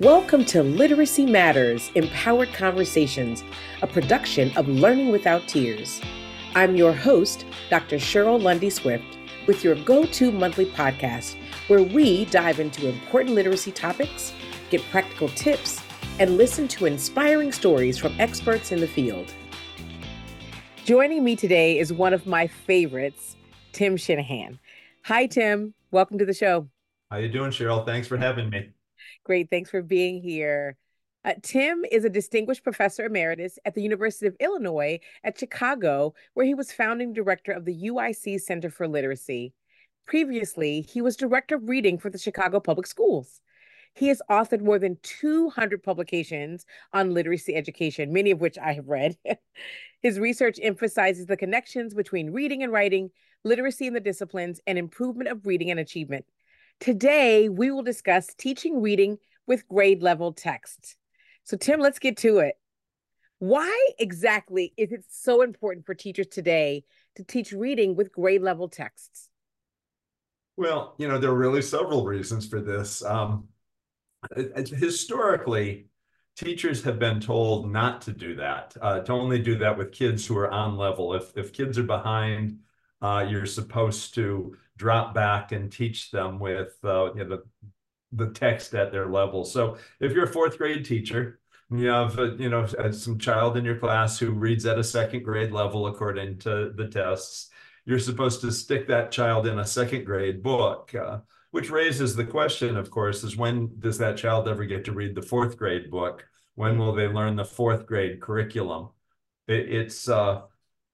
Welcome to Literacy Matters Empowered Conversations, a production of Learning Without Tears. I'm your host, Dr. Cheryl Lundy Swift, with your go to monthly podcast where we dive into important literacy topics, get practical tips, and listen to inspiring stories from experts in the field. Joining me today is one of my favorites, Tim Shanahan. Hi, Tim. Welcome to the show. How you doing, Cheryl? Thanks for having me. Great. Thanks for being here. Uh, Tim is a distinguished professor emeritus at the University of Illinois at Chicago, where he was founding director of the UIC Center for Literacy. Previously, he was director of reading for the Chicago Public Schools. He has authored more than 200 publications on literacy education, many of which I have read. His research emphasizes the connections between reading and writing, literacy in the disciplines, and improvement of reading and achievement. Today, we will discuss teaching reading with grade level text. So, Tim, let's get to it. Why exactly is it so important for teachers today to teach reading with grade level texts? Well, you know, there are really several reasons for this. Um, historically, teachers have been told not to do that, uh, to only do that with kids who are on level. If, if kids are behind, uh, you're supposed to drop back and teach them with uh, you know, the, the text at their level. So if you're a fourth grade teacher, you have uh, you know some child in your class who reads at a second grade level according to the tests you're supposed to stick that child in a second grade book uh, which raises the question of course is when does that child ever get to read the fourth grade book when will they learn the fourth grade curriculum it, it's uh,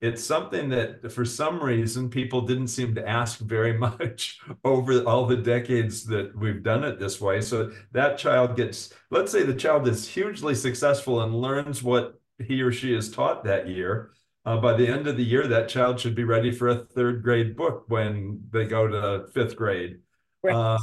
it's something that for some reason people didn't seem to ask very much over all the decades that we've done it this way. So that child gets let's say the child is hugely successful and learns what he or she is taught that year. Uh, by the end of the year that child should be ready for a third grade book when they go to fifth grade. Right. uh,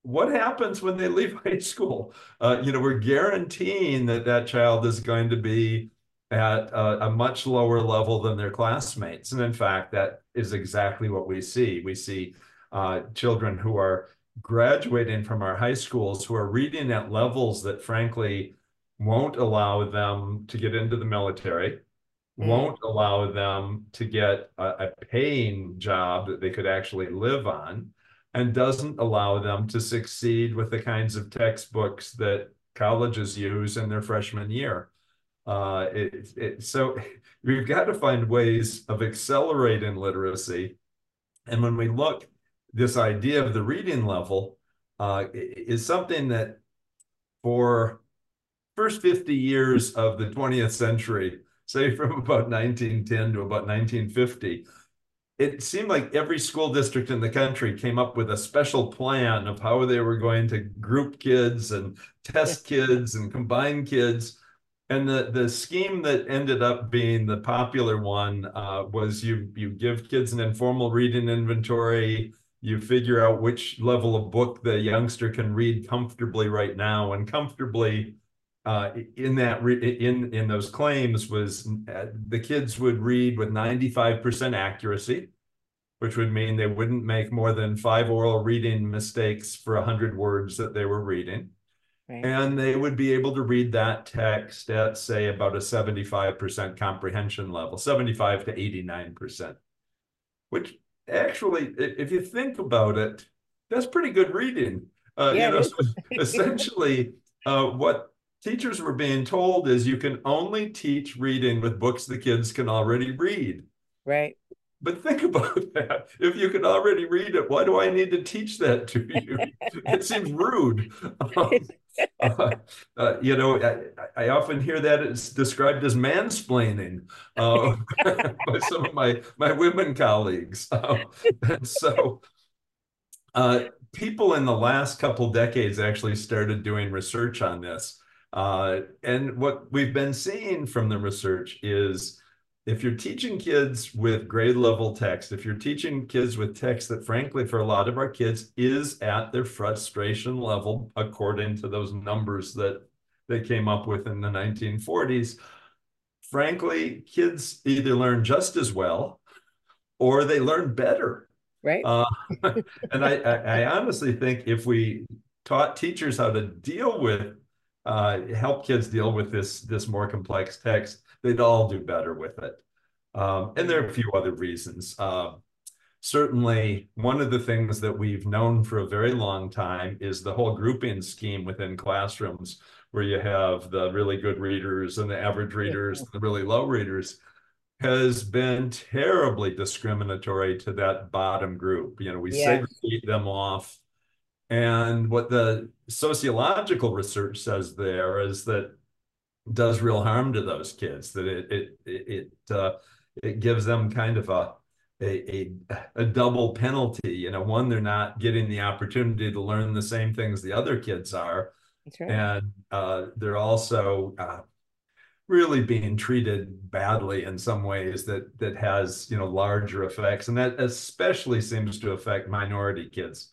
what happens when they leave high school? Uh, you know we're guaranteeing that that child is going to be at a, a, much lower level than their classmates. And in fact, that is exactly what we see. We see uh, children who are graduating from our high schools who are reading at levels that, frankly, won't allow them to get into the military, mm. won't allow them to get a, a paying job that they could actually live on, and doesn't allow them to succeed with the kinds of textbooks that colleges use in their freshman year. Uh, it, it, so we've got to find ways of accelerating literacy. And when we look, this idea of the reading level uh, is something that for first 50 years of the 20th century, say from about 1910 to about 1950, it seemed like every school district in the country came up with a special plan of how they were going to group kids and test kids and combine kids and the the scheme that ended up being the popular one uh, was you you give kids an informal reading inventory. You figure out which level of book the youngster can read comfortably right now. And comfortably uh, in that re- in in those claims was uh, the kids would read with 95% accuracy which would mean they wouldn't make more than five oral reading mistakes for 100 words that they were reading Right. And they would be able to read that text at, say, about a 75% comprehension level, 75 to 89%, which actually, if you think about it, that's pretty good reading. Uh, yeah, you know, so essentially, uh, what teachers were being told is you can only teach reading with books the kids can already read. Right. But think about that. If you can already read it, why do I need to teach that to you? it seems rude. Um, uh, uh, you know, I, I, often hear that it's described as mansplaining uh, by some of my my women colleagues. Um, and so, uh, people in the last couple decades actually started doing research on this, uh, and what we've been seeing from the research is if you're teaching kids with grade level text, if you're teaching kids with text that, frankly, for a lot of our kids is at their frustration level, according to those numbers that they came up with in the 1940s, frankly, kids either learn just as well or they learn better. Right. Uh, and I, I, I honestly think if we taught teachers how to deal with uh, help kids deal with this this more complex text, they'd all do better with it. Um, and there are a few other reasons. Uh, certainly, one of the things that we've known for a very long time is the whole grouping scheme within classrooms, where you have the really good readers and the average readers, and the really low readers has been terribly discriminatory to that bottom group. You know, we yeah. segregate them off. And what the sociological research says there is that does real harm to those kids, that it it it uh, it gives them kind of a a, a, a double penalty. You know, one, they're not getting the opportunity to learn the same things the other kids are. Right. And uh, they're also uh, really being treated badly in some ways that that has you know larger effects and that especially seems to affect minority kids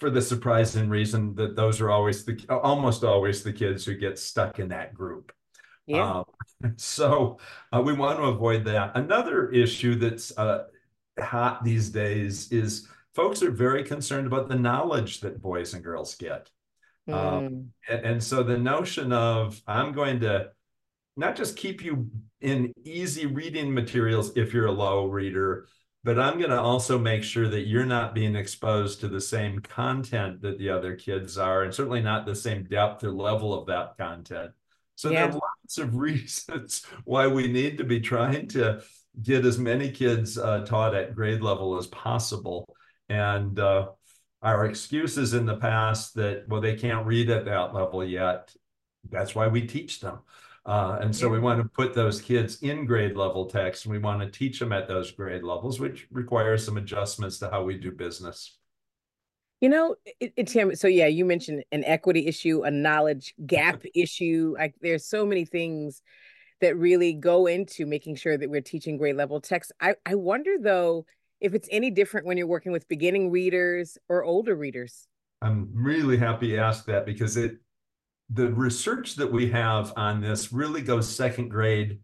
for the surprising reason that those are always the almost always the kids who get stuck in that group yeah. Um, so uh, we want to avoid that another issue that's uh, hot these days is folks are very concerned about the knowledge that boys and girls get mm. um, and, and so the notion of i'm going to not just keep you in easy reading materials if you're a low reader, but I'm going to also make sure that you're not being exposed to the same content that the other kids are, and certainly not the same depth or level of that content. So yeah. there are lots of reasons why we need to be trying to get as many kids uh, taught at grade level as possible. And uh, our excuses in the past that, well, they can't read at that level yet, that's why we teach them. Uh, and so yeah. we want to put those kids in grade level text and we want to teach them at those grade levels, which requires some adjustments to how we do business. You know, it, it, Tim, so yeah, you mentioned an equity issue, a knowledge gap issue. Like there's so many things that really go into making sure that we're teaching grade level text. I, I wonder though if it's any different when you're working with beginning readers or older readers. I'm really happy you asked that because it the research that we have on this really goes second grade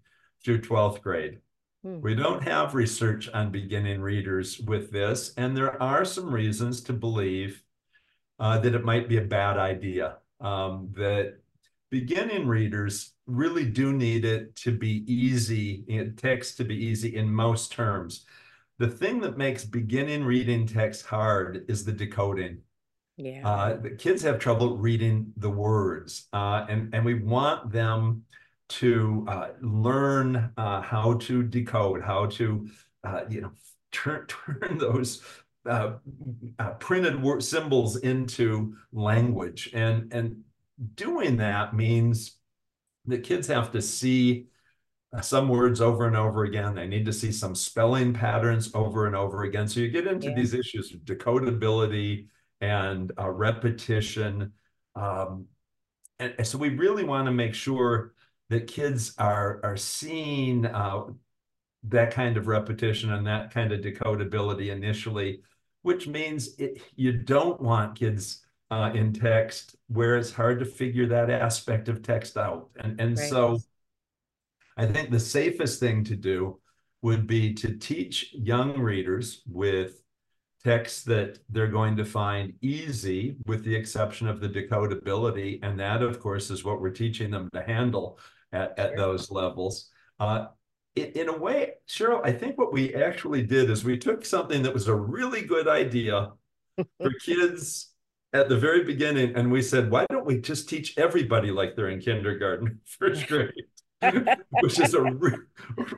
through 12th grade. Hmm. We don't have research on beginning readers with this, and there are some reasons to believe uh, that it might be a bad idea. Um, that beginning readers really do need it to be easy, text to be easy in most terms. The thing that makes beginning reading text hard is the decoding. Yeah. Uh, the kids have trouble reading the words, uh, and and we want them to uh, learn uh, how to decode, how to uh, you know turn turn those uh, printed word symbols into language, and and doing that means that kids have to see some words over and over again. They need to see some spelling patterns over and over again. So you get into yeah. these issues of decodability and uh, repetition. Um, and, and, so we really want to make sure that kids are are seeing uh, that kind of repetition and that kind of decodability initially, which means it, you don't want kids uh, in text where it's hard to figure that aspect of text out. And and right. so I think the safest thing to do would be to teach young readers with texts that they're going to find easy, with the exception of the decodability. And that, of course, is what we're teaching them to handle at, at those levels. Uh, in, in a way, Cheryl, I think what we actually did is we took something that was a really good idea for kids at the very beginning, and we said, why don't we just teach everybody like they're in kindergarten, first grade? which is a re-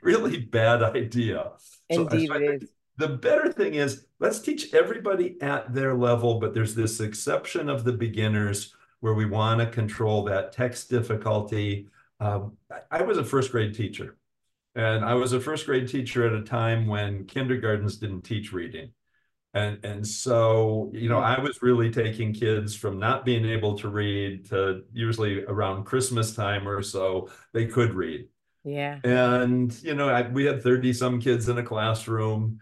really bad idea. Indeed, so, it is the better thing is let's teach everybody at their level, but there's this exception of the beginners where we want to control that text difficulty. Um, I was a first grade teacher, and I was a first grade teacher at a time when kindergartens didn't teach reading. And, and so, you know, I was really taking kids from not being able to read to usually around Christmas time or so, they could read. Yeah. And, you know, I, we had 30 some kids in a classroom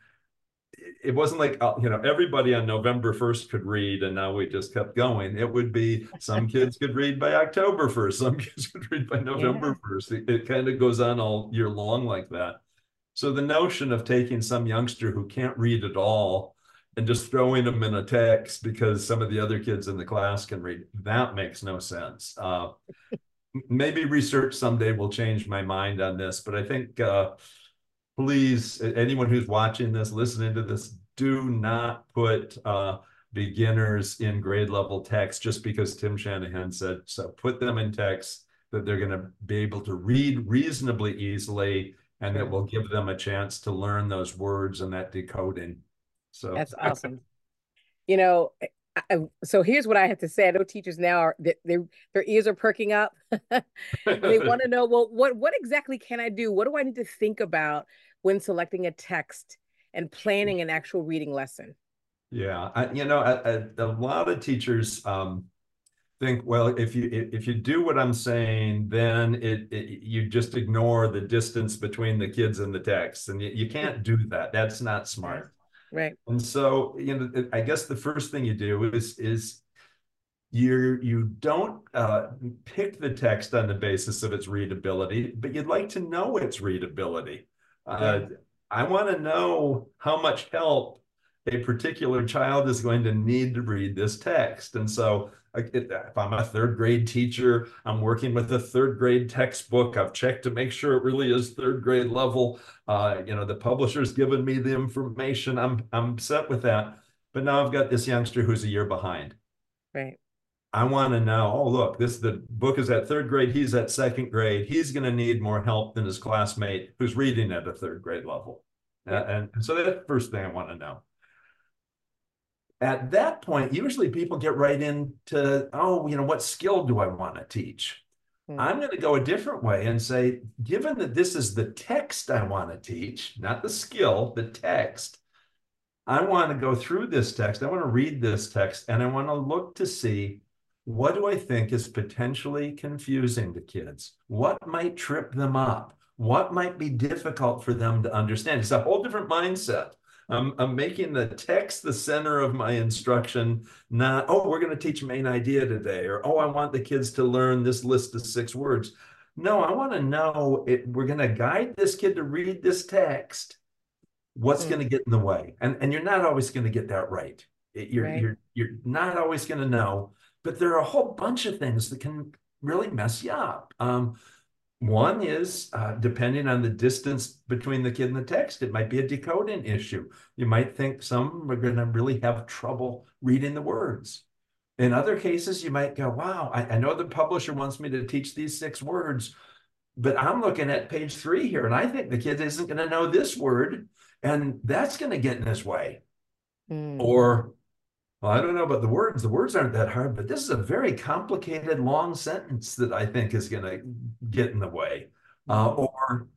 it wasn't like uh, you know everybody on November 1st could read and now we just kept going. It would be some kids could read by October 1st, some kids could read by November yeah. 1st. It, it kind of goes on all year long like that. So the notion of taking some youngster who can't read at all and just throwing them in a text because some of the other kids in the class can read. That makes no sense. Uh, maybe research someday will change my mind on this, but I think uh, please, anyone who's watching this, listening to this, do not put uh, beginners in grade level text just because Tim Shanahan said so. Put them in text that they're going to be able to read reasonably easily and that will give them a chance to learn those words and that decoding. So that's awesome. you know, I, so here's what I have to say. I know teachers now are their their ears are perking up. they want to know, well, what what exactly can I do? What do I need to think about when selecting a text and planning an actual reading lesson? Yeah, I, you know, a, a, a, lot of teachers um, think, well, if you if you do what I'm saying, then it, it, you just ignore the distance between the kids and the text, and you, you can't do that. That's not smart. Right. And so, you know, I guess the first thing you do is is you you don't uh, pick the text on the basis of its readability, but you'd like to know its readability. Uh, I want to know how much help a particular child is going to need to read this text. And so if I'm a third grade teacher, I'm working with a third grade textbook. I've checked to make sure it really is third grade level. Uh, you know, the publisher's given me the information. I'm I'm set with that. But now I've got this youngster who's a year behind. Right. I want to know, oh, look, this the book is at third grade, he's at second grade. He's going to need more help than his classmate who's reading at a third grade level. Uh, and, so that's the first thing I want to know at that point, usually people get right into, oh, you know, what skill do I want to teach? Mm-hmm. I'm going to go a different way and say, given that this is the text I want to teach, not the skill, the text, I want to go through this text. I want to read this text and I want to look to see what do I think is potentially confusing to kids? What might trip them up? What might be difficult for them to understand? It's a whole different mindset I'm, I'm making the text the center of my instruction, not, oh, we're going to teach main idea today, or oh, I want the kids to learn this list of six words. No, I want to know it, we're going to guide this kid to read this text. What's mm. going to get in the way? And, and you're not always going to get that right. You're, right. you're, you're not always going to know, but there are a whole bunch of things that can really mess you up. Um, one is uh, depending on the distance between the kid and the text, it might be a decoding issue. You might think some are going to really have trouble reading the words. In other cases, you might go, wow, I, I know the publisher wants me to teach these six words, but I'm looking at page three here, and I think the kid isn't going to know this word, and that's going to get in his way. Mm. Or well, I don't know about the words. The words aren't that hard, but this is a very complicated, long sentence that I think is going to get in the way. Uh, mm-hmm. or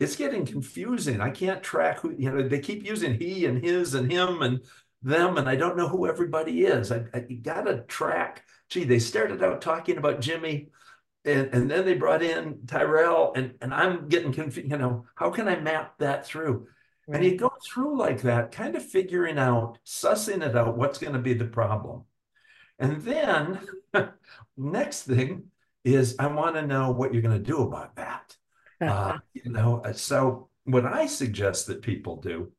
it's getting confusing. I can't track who, you know, they keep using he and his and him and them, and I don't know who everybody is. I, I got to track. Gee, they started out talking about Jimmy, and, and then they brought in Tyrell, and, and I'm getting confused. You know, how can I map that through? Right. And you go through like that, kind of figuring out, sussing it out, what's going to be the problem. And then next thing is I want to know what you're going to do about that. uh, you know, uh, so what I suggest that people do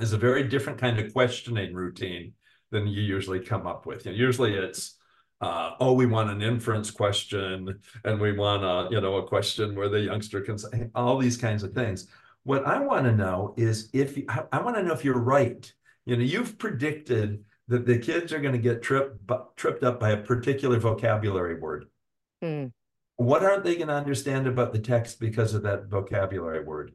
is a very different kind of questioning routine than you usually come up with. You know, usually it's uh, oh, we want an inference question, and we want a you know a question where the youngster can say all these kinds of things. What I want to know is if I, I want to know if you're right. You know, you've predicted that the kids are going to get tripped tripped up by a particular vocabulary word. Mm. What aren't they going to understand about the text because of that vocabulary word?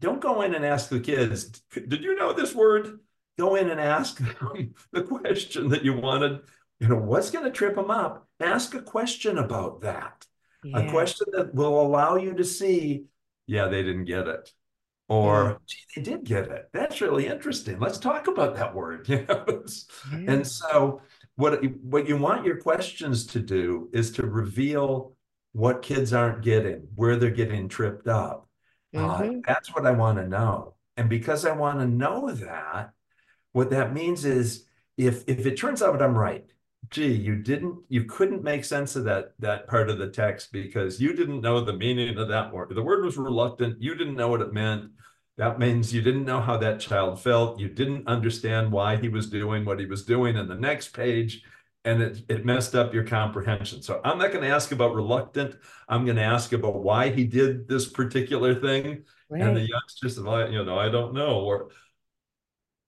Don't go in and ask the kids, "Did you know this word?" Go in and ask them the question that you wanted. You know, what's going to trip them up? Ask a question about that. Yeah. A question that will allow you to see yeah, they didn't get it. Or, gee, they did get it. That's really interesting. Let's talk about that word. You know? yeah. And so, what what you want your questions to do is to reveal what kids aren't getting, where they're getting tripped up. Uh, mm-hmm. Uh, that's what I want to know. And because I want to know that, what that means is if if it turns out that I'm right, gee, you didn't, you couldn't make sense of that that part of the text because you didn't know the meaning of that word. The word was reluctant. You didn't know what it meant. That means you didn't know how that child felt. You didn't understand why he was doing what he was doing in the next page. And it, it messed up your comprehension. So I'm not going to ask about reluctant. I'm going to ask about why he did this particular thing. Right. And the youngsters, you know, I don't know, or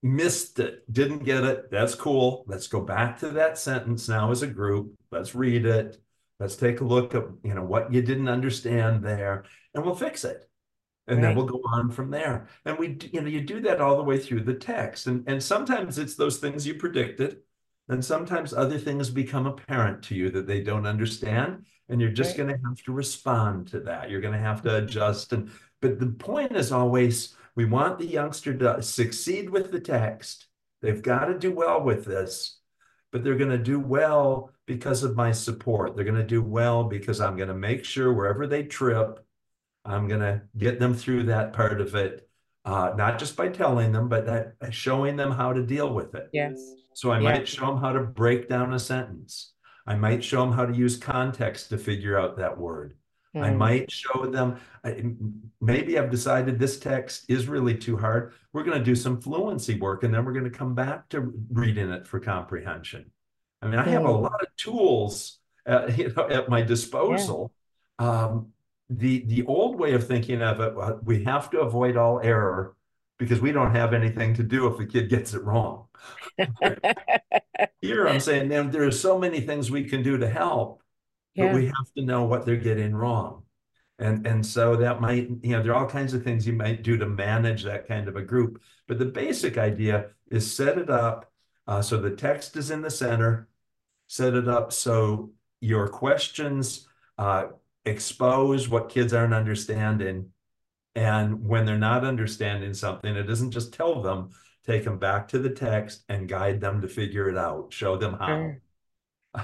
missed it, didn't get it. That's cool. Let's go back to that sentence now as a group. Let's read it. Let's take a look at, you know, what you didn't understand there, and we'll fix it and right. then we'll go on from there and we you know you do that all the way through the text and and sometimes it's those things you predicted and sometimes other things become apparent to you that they don't understand and you're just right. going to have to respond to that you're going to have to mm-hmm. adjust and but the point is always we want the youngster to succeed with the text they've got to do well with this but they're going to do well because of my support they're going to do well because i'm going to make sure wherever they trip I'm going to get them through that part of it, uh, not just by telling them, but that, showing them how to deal with it. Yes. So I yeah. might show them how to break down a sentence. I might show them how to use context to figure out that word. Mm. I might show them, maybe I've decided this text is really too hard. We're going to do some fluency work and then we're going to come back to reading it for comprehension. I mean, I have a lot of tools at, you know, at my disposal. Yeah. Um, the the old way of thinking of it, we have to avoid all error because we don't have anything to do if the kid gets it wrong. Here, I'm saying there, there are so many things we can do to help, yeah. but we have to know what they're getting wrong. And, and so that might, you know, there are all kinds of things you might do to manage that kind of a group. But the basic idea is set it up uh, so the text is in the center, set it up so your questions uh, expose what kids aren't understanding. And when they're not understanding something, it doesn't just tell them, take them back to the text and guide them to figure it out, show them how. Sure.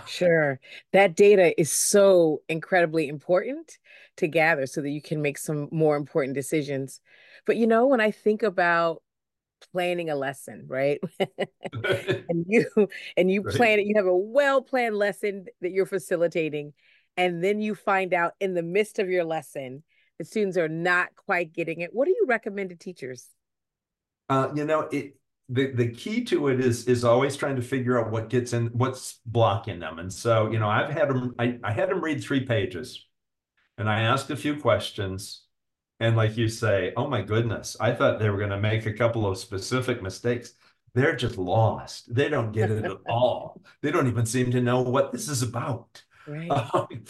Sure. That data is so incredibly important to gather so that you can make some more important decisions. But you know, when I think about planning a lesson, right? and you and you right. plan it, you have a well-planned lesson that you're facilitating and then you find out in the midst of your lesson the students are not quite getting it what do you recommend to teachers uh, you know it the, the key to it is is always trying to figure out what gets in what's blocking them and so you know i've had them i, I had them read three pages and i asked a few questions and like you say oh my goodness i thought they were going to make a couple of specific mistakes they're just lost they don't get it at all they don't even seem to know what this is about Right. Um,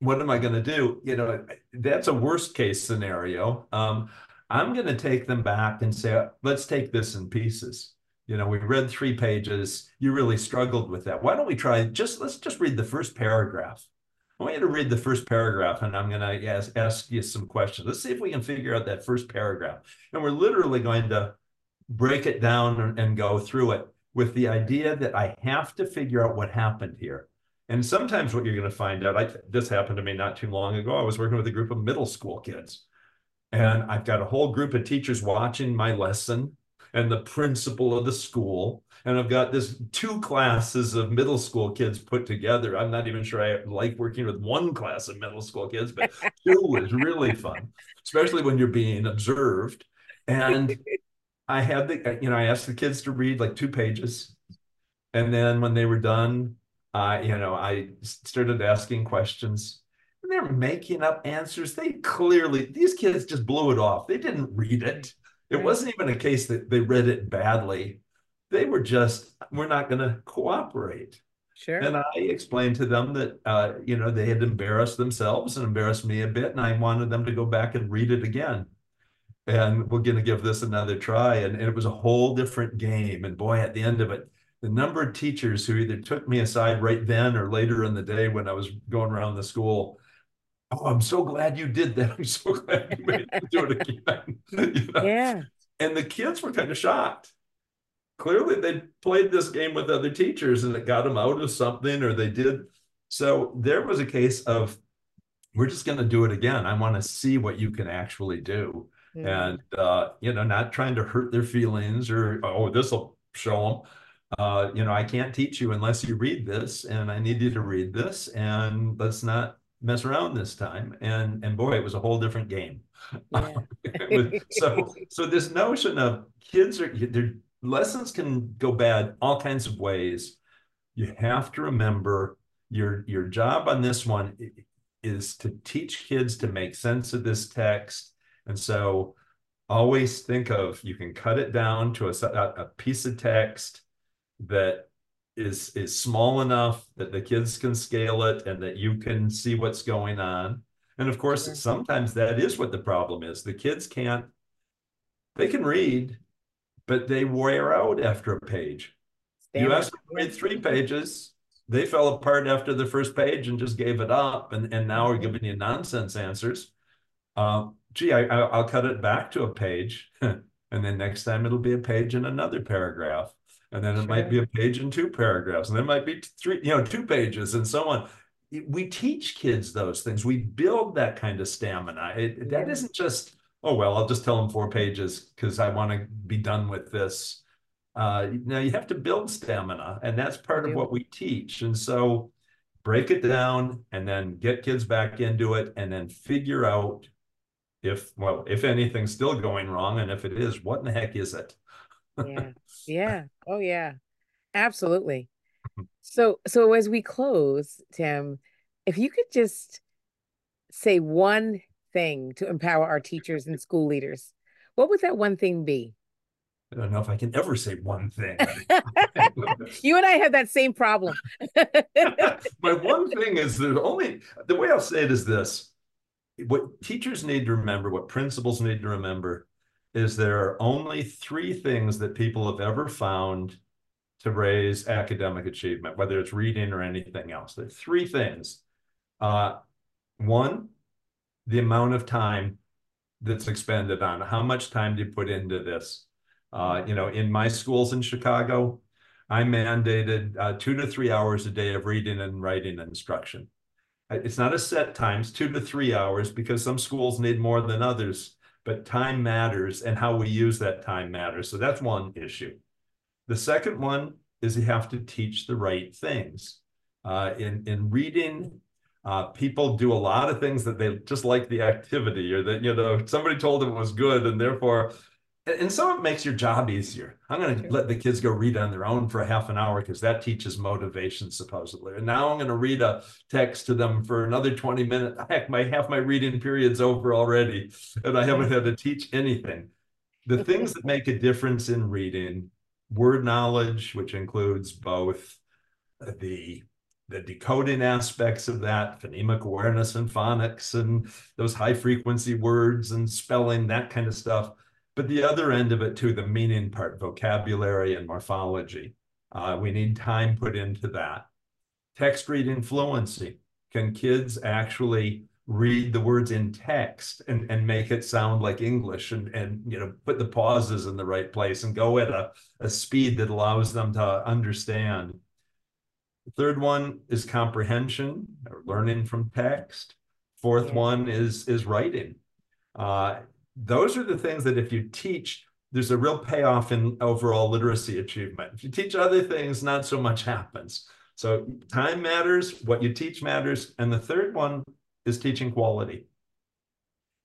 what am I going to do? You know, that's a worst case scenario. Um, I'm going to take them back and say, let's take this in pieces. You know, we read three pages. You really struggled with that. Why don't we try just let's just read the first paragraph. I want you to read the first paragraph, and I'm going to ask, ask you some questions. Let's see if we can figure out that first paragraph. And we're literally going to break it down and, go through it with the idea that I have to figure out what happened here. And sometimes what you're going to find out, I, this happened to me not too long ago. I was working with a group of middle school kids, and I've got a whole group of teachers watching my lesson and the principal of the school. And I've got this two classes of middle school kids put together. I'm not even sure I like working with one class of middle school kids, but two is really fun, especially when you're being observed. And I had the, you know, I asked the kids to read like two pages. And then when they were done, uh, you know, I started asking questions they're making up answers. They clearly, these kids just blew it off. They didn't read it. It right. wasn't even a case that they read it badly. They were just, we're not going to cooperate. Sure. And I explained to them that, uh, you know, they had embarrassed themselves and embarrassed me a bit. And I wanted them to go back and read it again. And we're going to give this another try. And, and it was a whole different game. And boy, at the end of it, the number of teachers who either took me aside right then or later in the day when I was going around the school. Oh, I'm so glad you did that. I'm so glad you made me do it again. you know? Yeah. And the kids were kind of shocked. Clearly, they played this game with other teachers and it got them out of something, or they did. So there was a case of, we're just going to do it again. I want to see what you can actually do. Mm. And, uh, you know, not trying to hurt their feelings or, oh, this will show them uh, you know, I can't teach you unless you read this, and I need you to read this, and let's not mess around this time. And and boy, it was a whole different game. Yeah. so so this notion of kids are their lessons can go bad all kinds of ways. You have to remember your your job on this one is to teach kids to make sense of this text. And so always think of you can cut it down to a, a piece of text that is is small enough that the kids can scale it and that you can see what's going on. And of course sure. sometimes that is what the problem is. The kids can't they can read but they wear out after a page. Stand you ask them to read three pages they fell apart after the first page and just gave it up and, and now are giving you nonsense answers. Uh, gee I, i'll cut it back to a page and then next time it'll be a page in another paragraph and then it sure. might be a page and two paragraphs and then it might be three you know two pages and so on. We teach kids those things. We build that kind of stamina. It, that isn't just oh well i'll just tell them four pages because i want to be done with this. Uh, now you have to build stamina and that's part of what we teach. And so break it down and then get kids back into it and then figure out if well if anything's still going wrong and if it is what in the heck is it yeah. Yeah. Oh yeah. Absolutely. So so as we close, Tim, if you could just say one thing to empower our teachers and school leaders, what would that one thing be? I don't know if I can ever say one thing. you and I have that same problem. My one thing is the only the way I'll say it is this what teachers need to remember, what principals need to remember is there are only three things that people have ever found to raise academic achievement, whether it's reading or anything else. There are three things. Uh, one, the amount of time that's expended on how much time do you put into this? Uh, you know, in my schools in Chicago, I mandated uh, two to three hours a day of reading and writing instruction. It's not a set times, two to three hours, because some schools need more than others but time matters and how we use that time matters. So that's one issue. The second one is you have to teach the right things. Uh, in, in reading, uh, people do a lot of things that they just like the activity or that, you know, somebody told them it was good and therefore and some it makes your job easier. I'm going to let the kids go read on their own for a half an hour because that teaches motivation supposedly. And now I'm going to read a text to them for another 20 minutes. Heck, my half my reading period's over already, and I haven't had to teach anything. The things that make a difference in reading, word knowledge, which includes both the the decoding aspects of that, phonemic awareness and phonics and those high frequency words and spelling, that kind of stuff but the other end of it too, the meaning part, vocabulary and morphology. Uh, we need time put into that. Text reading fluency. Can kids actually read the words in text and, and make it sound like English and, and you know put the pauses in the right place and go at a, a speed that allows them to understand. The third one is comprehension or learning from text. Fourth one is is writing. Uh, those are the things that if you teach, there's a real payoff in overall literacy achievement. If you teach other things, not so much happens. So time matters, what you teach matters. And the third one is teaching quality.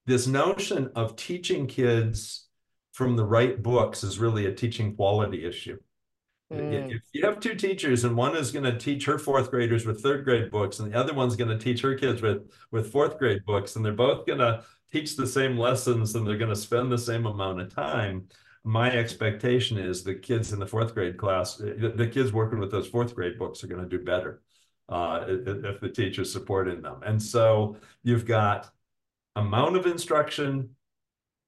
This notion of teaching kids from the right books is really a teaching quality issue. Mm. If you have two teachers and one is going to teach her fourth graders with third grade books and the other one's going to teach her kids with, with fourth grade books and they're both going to teach the same lessons and they're going to spend the same amount of time. My expectation is the kids in the fourth grade class the, kids working with those fourth grade books are going to do better uh, if the teacher's supporting them. And so you've got amount of instruction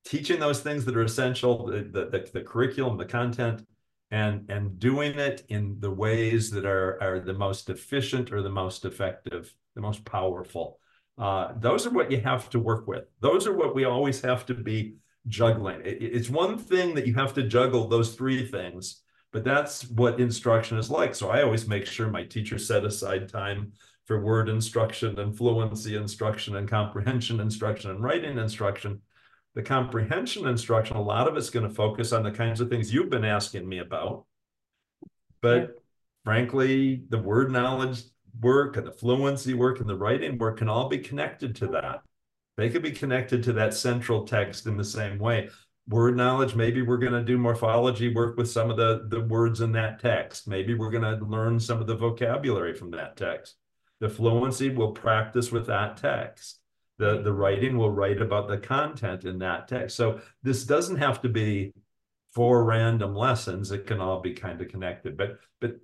teaching those things that are essential the, the, the curriculum the content and and doing it in the ways that are are the most efficient or the most effective the most powerful uh, those are what you have to work with. Those are what we always have to be juggling. It, it's one thing that you have to juggle those three things, but that's what instruction is like. So I always make sure my teachers set aside time for word instruction and fluency instruction and comprehension instruction and writing instruction. The comprehension instruction, a lot of it's going to focus on the kinds of things you've been asking me about. But frankly, the word knowledge work and the fluency work and the writing work can all be connected to that. They could be connected to that central text in the same way. Word knowledge, maybe we're going to do morphology work with some of the, the words in that text. Maybe we're going to learn some of the vocabulary from that text. The fluency will practice with that text. The, the writing will write about the content in that text. So this doesn't have to be four random lessons. It can all be kind of connected. But but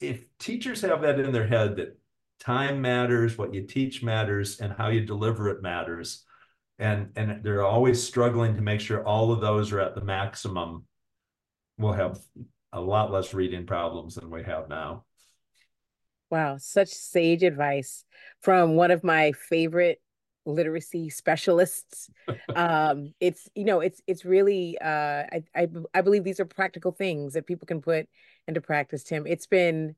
if teachers have that in their head that time matters, what you teach matters, and how you deliver it matters. And, and they're always struggling to make sure all of those are at the maximum. We'll have a lot less reading problems than we have now. Wow, such sage advice from one of my favorite literacy specialists. um, it's you know, it's it's really uh, I, I I believe these are practical things that people can put into practice. Tim, it's been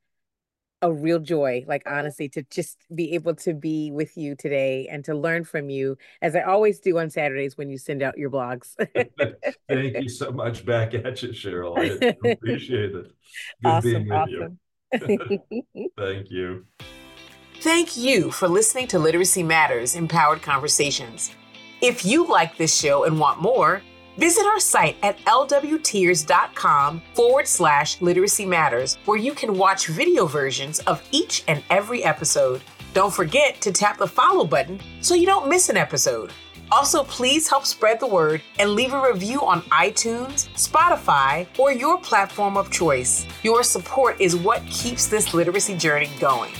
a real joy, like honestly, to just be able to be with you today and to learn from you, as I always do on Saturdays when you send out your blogs. Thank you so much back at you, Cheryl. I appreciate it. Good awesome, being with awesome. you. Thank you. Thank you for listening to Literacy Matters Empowered Conversations. If you like this show and want more, Visit our site at lwtears.com forward slash literacy matters, where you can watch video versions of each and every episode. Don't forget to tap the follow button so you don't miss an episode. Also, please help spread the word and leave a review on iTunes, Spotify, or your platform of choice. Your support is what keeps this literacy journey going.